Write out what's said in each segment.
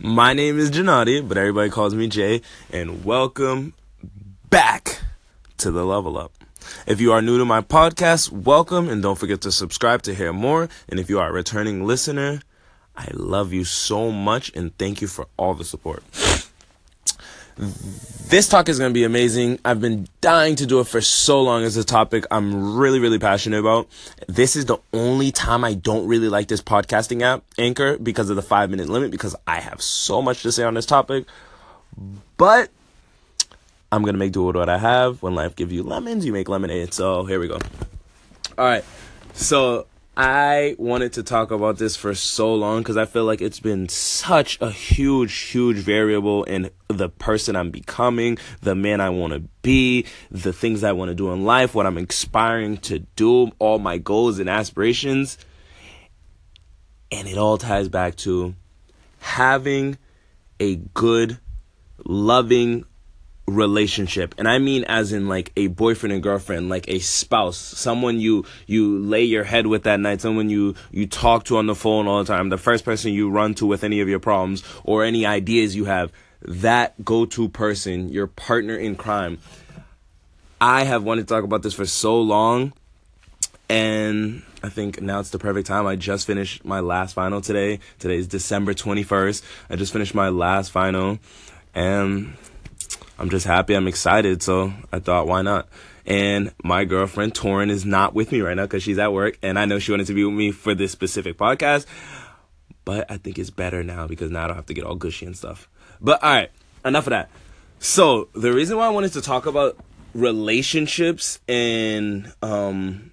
My name is Janati, but everybody calls me Jay, and welcome back to the Level Up. If you are new to my podcast, welcome, and don't forget to subscribe to hear more. And if you are a returning listener, I love you so much, and thank you for all the support. This talk is going to be amazing. I've been dying to do it for so long as a topic I'm really, really passionate about. This is the only time I don't really like this podcasting app, Anchor, because of the five minute limit, because I have so much to say on this topic. But I'm going to make do with what I have. When life gives you lemons, you make lemonade. So here we go. All right. So I wanted to talk about this for so long because I feel like it's been such a huge, huge variable in the person I'm becoming, the man I want to be, the things I want to do in life, what I'm aspiring to do, all my goals and aspirations. And it all ties back to having a good, loving, relationship and i mean as in like a boyfriend and girlfriend like a spouse someone you you lay your head with that night someone you you talk to on the phone all the time the first person you run to with any of your problems or any ideas you have that go-to person your partner in crime i have wanted to talk about this for so long and I think now it's the perfect time. I just finished my last final today. Today is December 21st. I just finished my last final and I'm just happy. I'm excited. So I thought, why not? And my girlfriend, Torin, is not with me right now because she's at work. And I know she wanted to be with me for this specific podcast. But I think it's better now because now I don't have to get all gushy and stuff. But all right, enough of that. So the reason why I wanted to talk about relationships and um,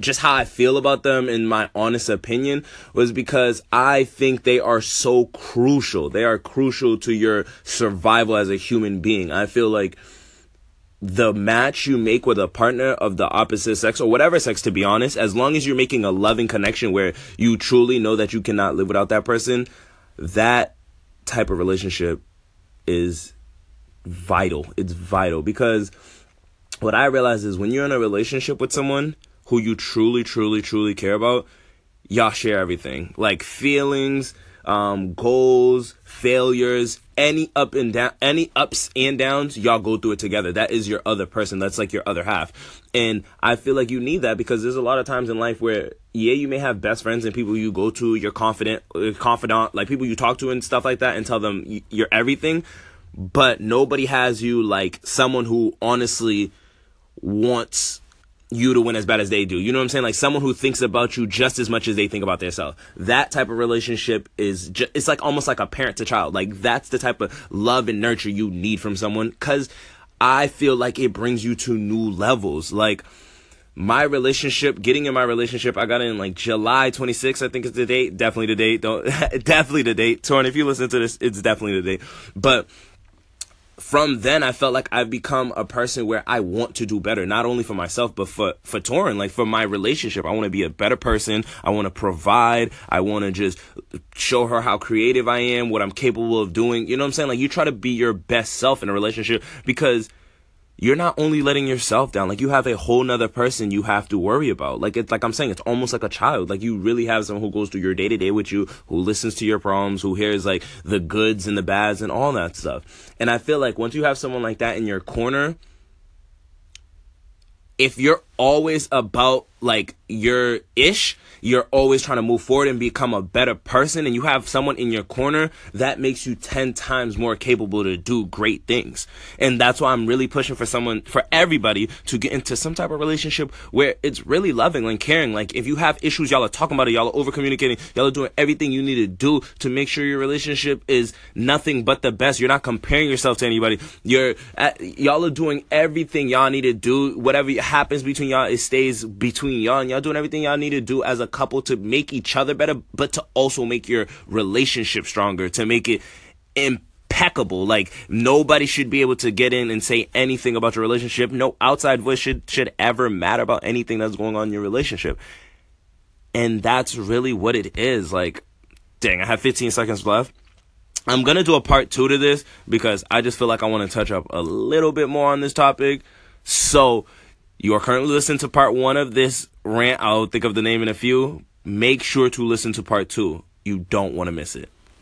just how I feel about them in my honest opinion was because I think they are so crucial. They are crucial to your survival as a human being. I feel like the match you make with a partner of the opposite sex or whatever sex to be honest, as long as you're making a loving connection where you truly know that you cannot live without that person, that type of relationship is vital. It's vital because what I realize is when you're in a relationship with someone, who you truly, truly, truly care about, y'all share everything. Like feelings, um, goals, failures, any up and down, any ups and downs, y'all go through it together. That is your other person. That's like your other half. And I feel like you need that because there's a lot of times in life where, yeah, you may have best friends and people you go to, you're confident, uh, confidant, like people you talk to and stuff like that and tell them you're everything. But nobody has you like someone who honestly wants you to win as bad as they do. You know what I'm saying? Like someone who thinks about you just as much as they think about themselves. That type of relationship is just, it's like almost like a parent to child. Like that's the type of love and nurture you need from someone cuz I feel like it brings you to new levels. Like my relationship, getting in my relationship, I got in like July 26th, I think is the date. Definitely the date. Don't definitely the date. Torin, if you listen to this, it's definitely the date. But from then I felt like I've become a person where I want to do better, not only for myself, but for, for Torin, like for my relationship. I want to be a better person. I want to provide. I want to just show her how creative I am, what I'm capable of doing. You know what I'm saying? Like you try to be your best self in a relationship because you're not only letting yourself down, like you have a whole nother person you have to worry about. Like it's like I'm saying, it's almost like a child. Like you really have someone who goes through your day to day with you, who listens to your problems, who hears like the goods and the bads and all that stuff. And I feel like once you have someone like that in your corner, if you're always about like your ish, you're always trying to move forward and become a better person and you have someone in your corner that makes you 10 times more capable to do great things. And that's why I'm really pushing for someone, for everybody to get into some type of relationship where it's really loving and caring. Like if you have issues, y'all are talking about it, y'all are over communicating, y'all are doing everything you need to do to make sure your relationship is nothing but the best. You're not comparing yourself to anybody. You're, at, y'all are doing everything y'all need to do. Whatever happens y'all, it stays between y'all and y'all doing everything y'all need to do as a couple to make each other better, but to also make your relationship stronger, to make it impeccable. Like nobody should be able to get in and say anything about your relationship. No outside voice should should ever matter about anything that's going on in your relationship. And that's really what it is. Like, dang, I have 15 seconds left. I'm gonna do a part two to this because I just feel like I want to touch up a little bit more on this topic. So you are currently listening to part one of this rant. I'll think of the name in a few. Make sure to listen to part two. You don't want to miss it.